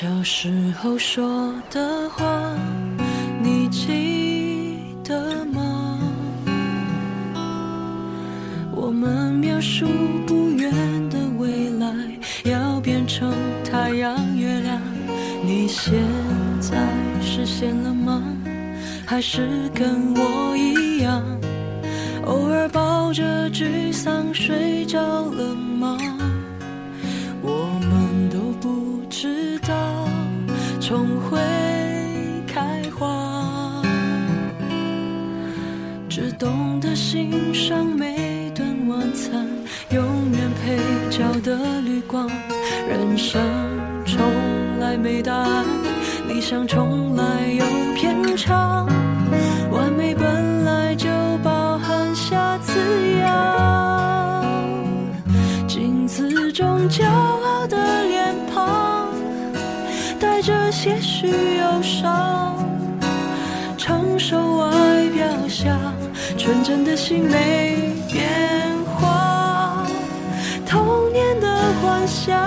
小时候说的话，你记得吗？我们描述不远的未来，要变成太阳、月亮。你现在实现了吗？还是跟我一样，偶尔抱着沮丧睡着了吗？重会开花，只懂得欣赏每顿晚餐，永远配角的绿光。人生从来没答案，理想从来有偏差，许忧伤，成熟外表下纯真的心没变化。童年的幻想，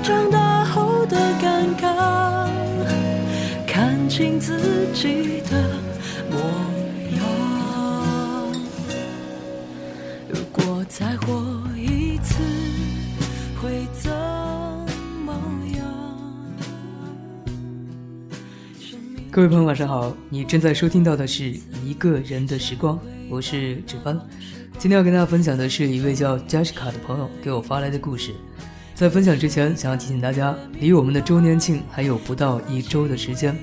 长大后的尴尬，看清自己的模样。如果再活各位朋友，晚上好！你正在收听到的是一个人的时光，我是芷帆。今天要跟大家分享的是一位叫 Jessica 的朋友给我发来的故事。在分享之前，想要提醒大家，离我们的周年庆还有不到一周的时间。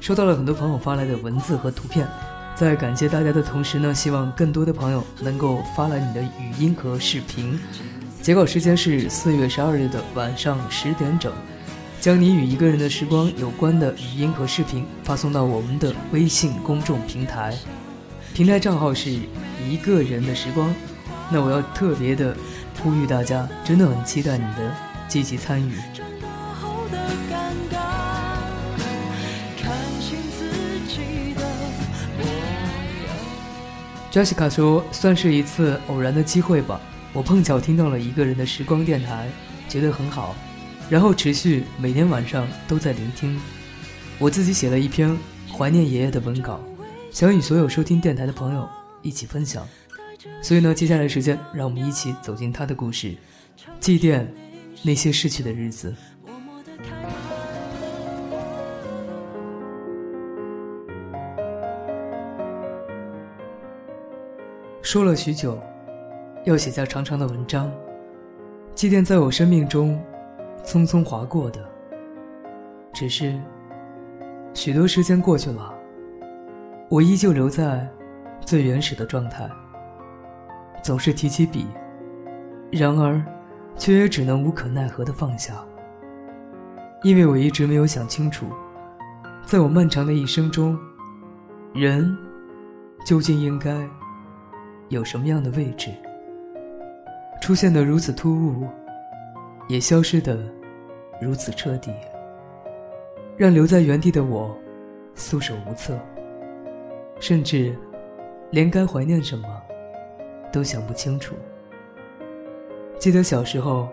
收到了很多朋友发来的文字和图片，在感谢大家的同时呢，希望更多的朋友能够发来你的语音和视频。截稿时间是四月十二日的晚上十点整。将你与一个人的时光有关的语音和视频发送到我们的微信公众平台，平台账号是一个人的时光。那我要特别的呼吁大家，真的很期待你的积极参与。Jessica 说，算是一次偶然的机会吧。我碰巧听到了一个人的时光电台，觉得很好，然后持续每天晚上都在聆听。我自己写了一篇怀念爷爷的文稿，想与所有收听电台的朋友一起分享。所以呢，接下来时间，让我们一起走进他的故事，祭奠那些逝去的日子。说了许久，要写下长长的文章，祭奠在我生命中匆匆划过的。只是，许多时间过去了，我依旧留在最原始的状态。总是提起笔，然而，却也只能无可奈何的放下，因为我一直没有想清楚，在我漫长的一生中，人究竟应该。有什么样的位置，出现的如此突兀，也消失的如此彻底，让留在原地的我束手无策，甚至连该怀念什么都想不清楚。记得小时候，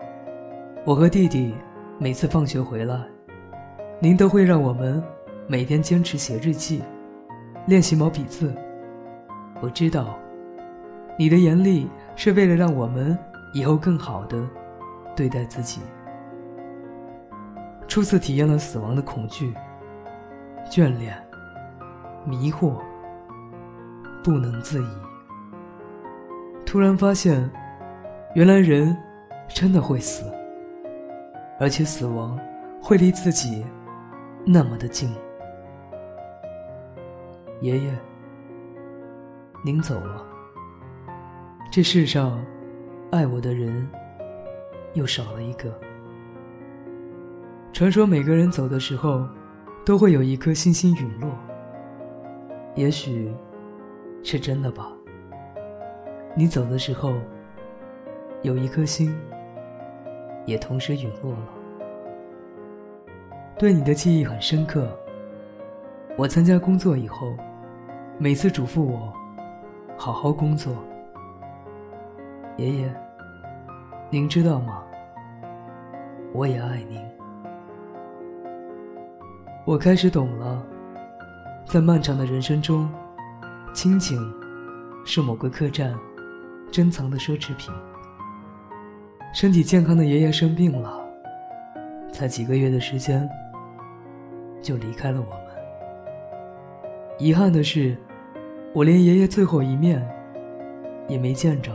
我和弟弟每次放学回来，您都会让我们每天坚持写日记，练习毛笔字。我知道。你的严厉是为了让我们以后更好的对待自己。初次体验了死亡的恐惧、眷恋、迷惑，不能自已。突然发现，原来人真的会死，而且死亡会离自己那么的近。爷爷，您走了。这世上，爱我的人又少了一个。传说每个人走的时候，都会有一颗星星陨落。也许是真的吧。你走的时候，有一颗星也同时陨落了。对你的记忆很深刻。我参加工作以后，每次嘱咐我好好工作。爷爷，您知道吗？我也爱您。我开始懂了，在漫长的人生中，亲情是某个客栈珍藏的奢侈品。身体健康的爷爷生病了，才几个月的时间。就离开了我们。遗憾的是，我连爷爷最后一面也没见着。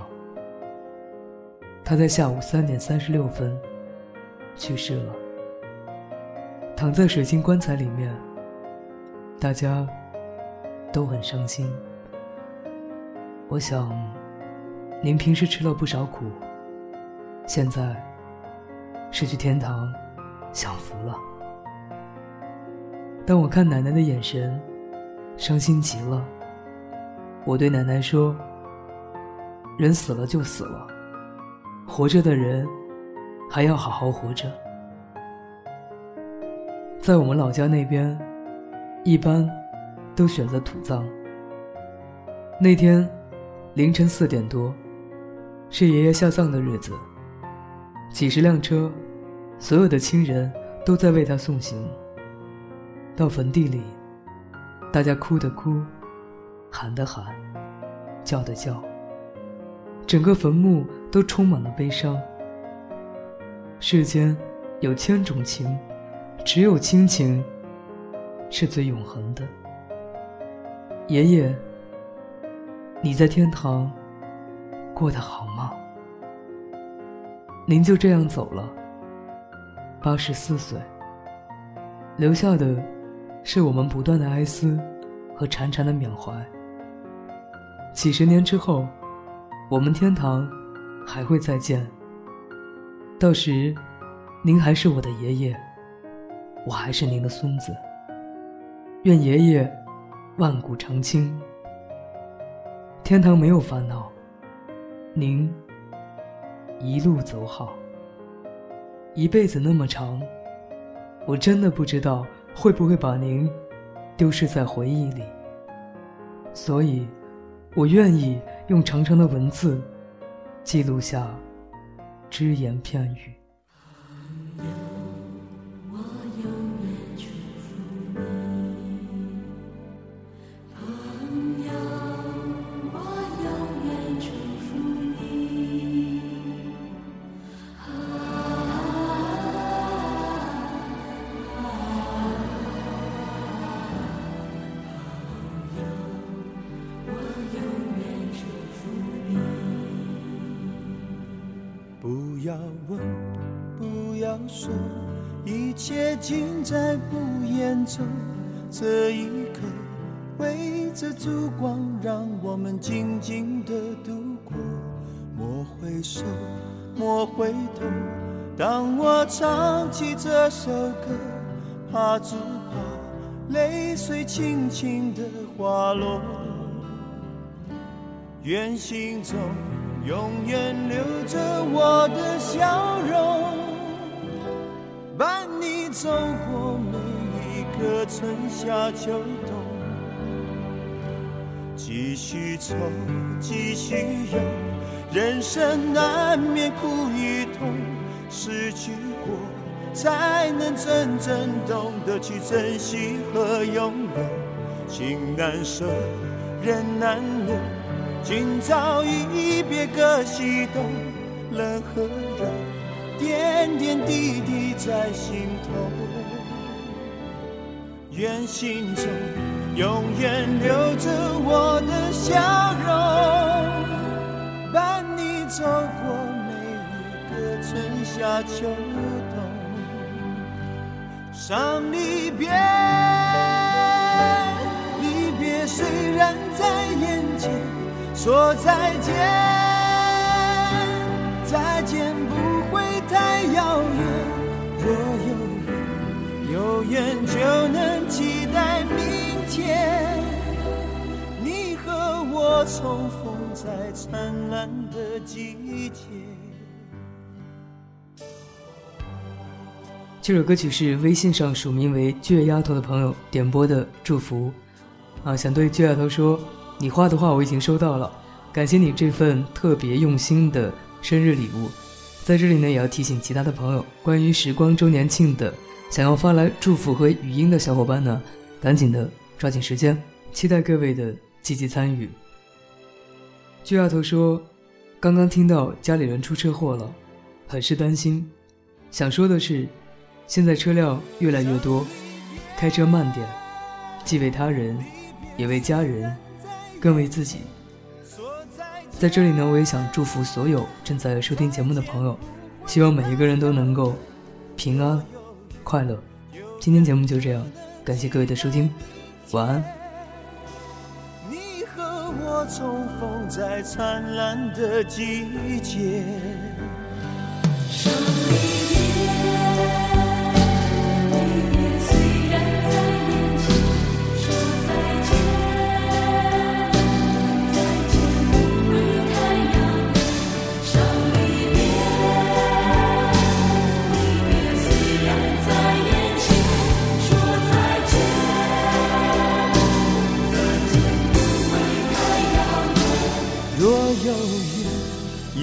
他在下午三点三十六分去世了，躺在水晶棺材里面，大家都很伤心。我想，您平时吃了不少苦，现在是去天堂享福了。当我看奶奶的眼神，伤心极了。我对奶奶说：“人死了就死了，活着的人还要好好活着。”在我们老家那边，一般都选择土葬。那天凌晨四点多，是爷爷下葬的日子。几十辆车，所有的亲人都在为他送行。到坟地里，大家哭的哭，喊的喊，叫的叫。整个坟墓都充满了悲伤。世间有千种情，只有亲情是最永恒的。爷爷，你在天堂过得好吗？您就这样走了，八十四岁，留下的。是我们不断的哀思和潺潺的缅怀。几十年之后，我们天堂还会再见。到时，您还是我的爷爷，我还是您的孙子。愿爷爷万古长青。天堂没有烦恼，您一路走好。一辈子那么长，我真的不知道。会不会把您丢失在回忆里？所以，我愿意用长长的文字记录下只言片语。不要问，不要说，一切尽在不言中。这一刻，围着烛光，让我们静静的度过。莫回首，莫回头。当我唱起这首歌，怕只怕泪水轻轻的滑落。愿心中永远留着我的笑容。伴你走过每一个春夏秋冬，继续愁，继续忧，人生难免苦与痛，失去过才能真正懂得去珍惜和拥有。情难舍，人难留，今朝一别各西东，冷和热。点点滴滴在心头，愿心中永远留着我的笑容，伴你走过每一个春夏秋冬。伤离别，离别虽然在说再见再见不会太遥远若有缘有缘就能期待明天你和我重逢在灿烂的季节。这首歌曲是微信上署名为倔丫头的朋友点播的祝福。啊想对倔丫头说你画的画我已经收到了，感谢你这份特别用心的生日礼物。在这里呢，也要提醒其他的朋友，关于时光周年庆的，想要发来祝福和语音的小伙伴呢，赶紧的抓紧时间，期待各位的积极参与。倔丫头说，刚刚听到家里人出车祸了，很是担心，想说的是。现在车辆越来越多，开车慢点，既为他人，也为家人，更为自己。在这里呢，我也想祝福所有正在收听节目的朋友，希望每一个人都能够平安、快乐。今天节目就这样，感谢各位的收听，晚安。你和我重逢在灿烂的季节。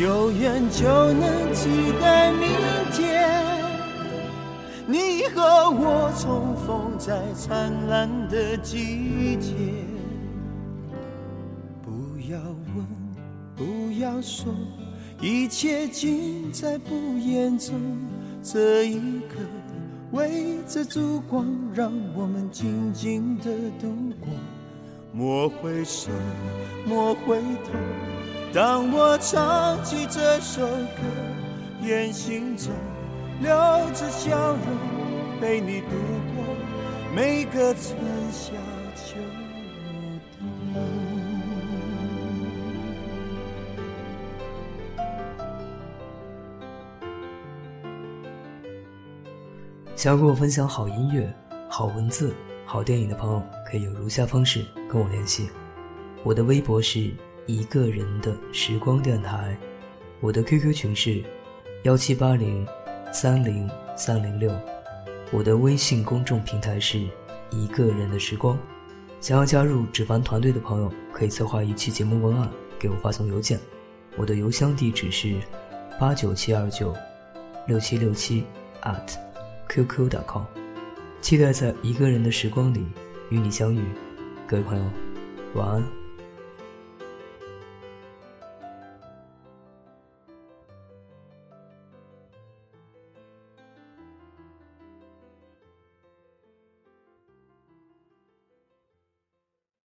有缘就能期待明天，你和我重逢在灿烂的季节。不要问，不要说，一切尽在不言中。这一刻，围着烛光，让我们静静的度过。莫回首，莫回头。当我唱起这首歌，愿心中留着笑容，陪你度过每个春夏秋冬。想要跟我分享好音乐、好文字、好电影的朋友，可以有如下方式跟我联系：我的微博是。一个人的时光电台，我的 QQ 群是幺七八零三零三零六，我的微信公众平台是一个人的时光。想要加入纸凡团队的朋友，可以策划一期节目文案给我发送邮件，我的邮箱地址是八九七二九六七六七 at qq.com。期待在一个人的时光里与你相遇，各位朋友，晚安。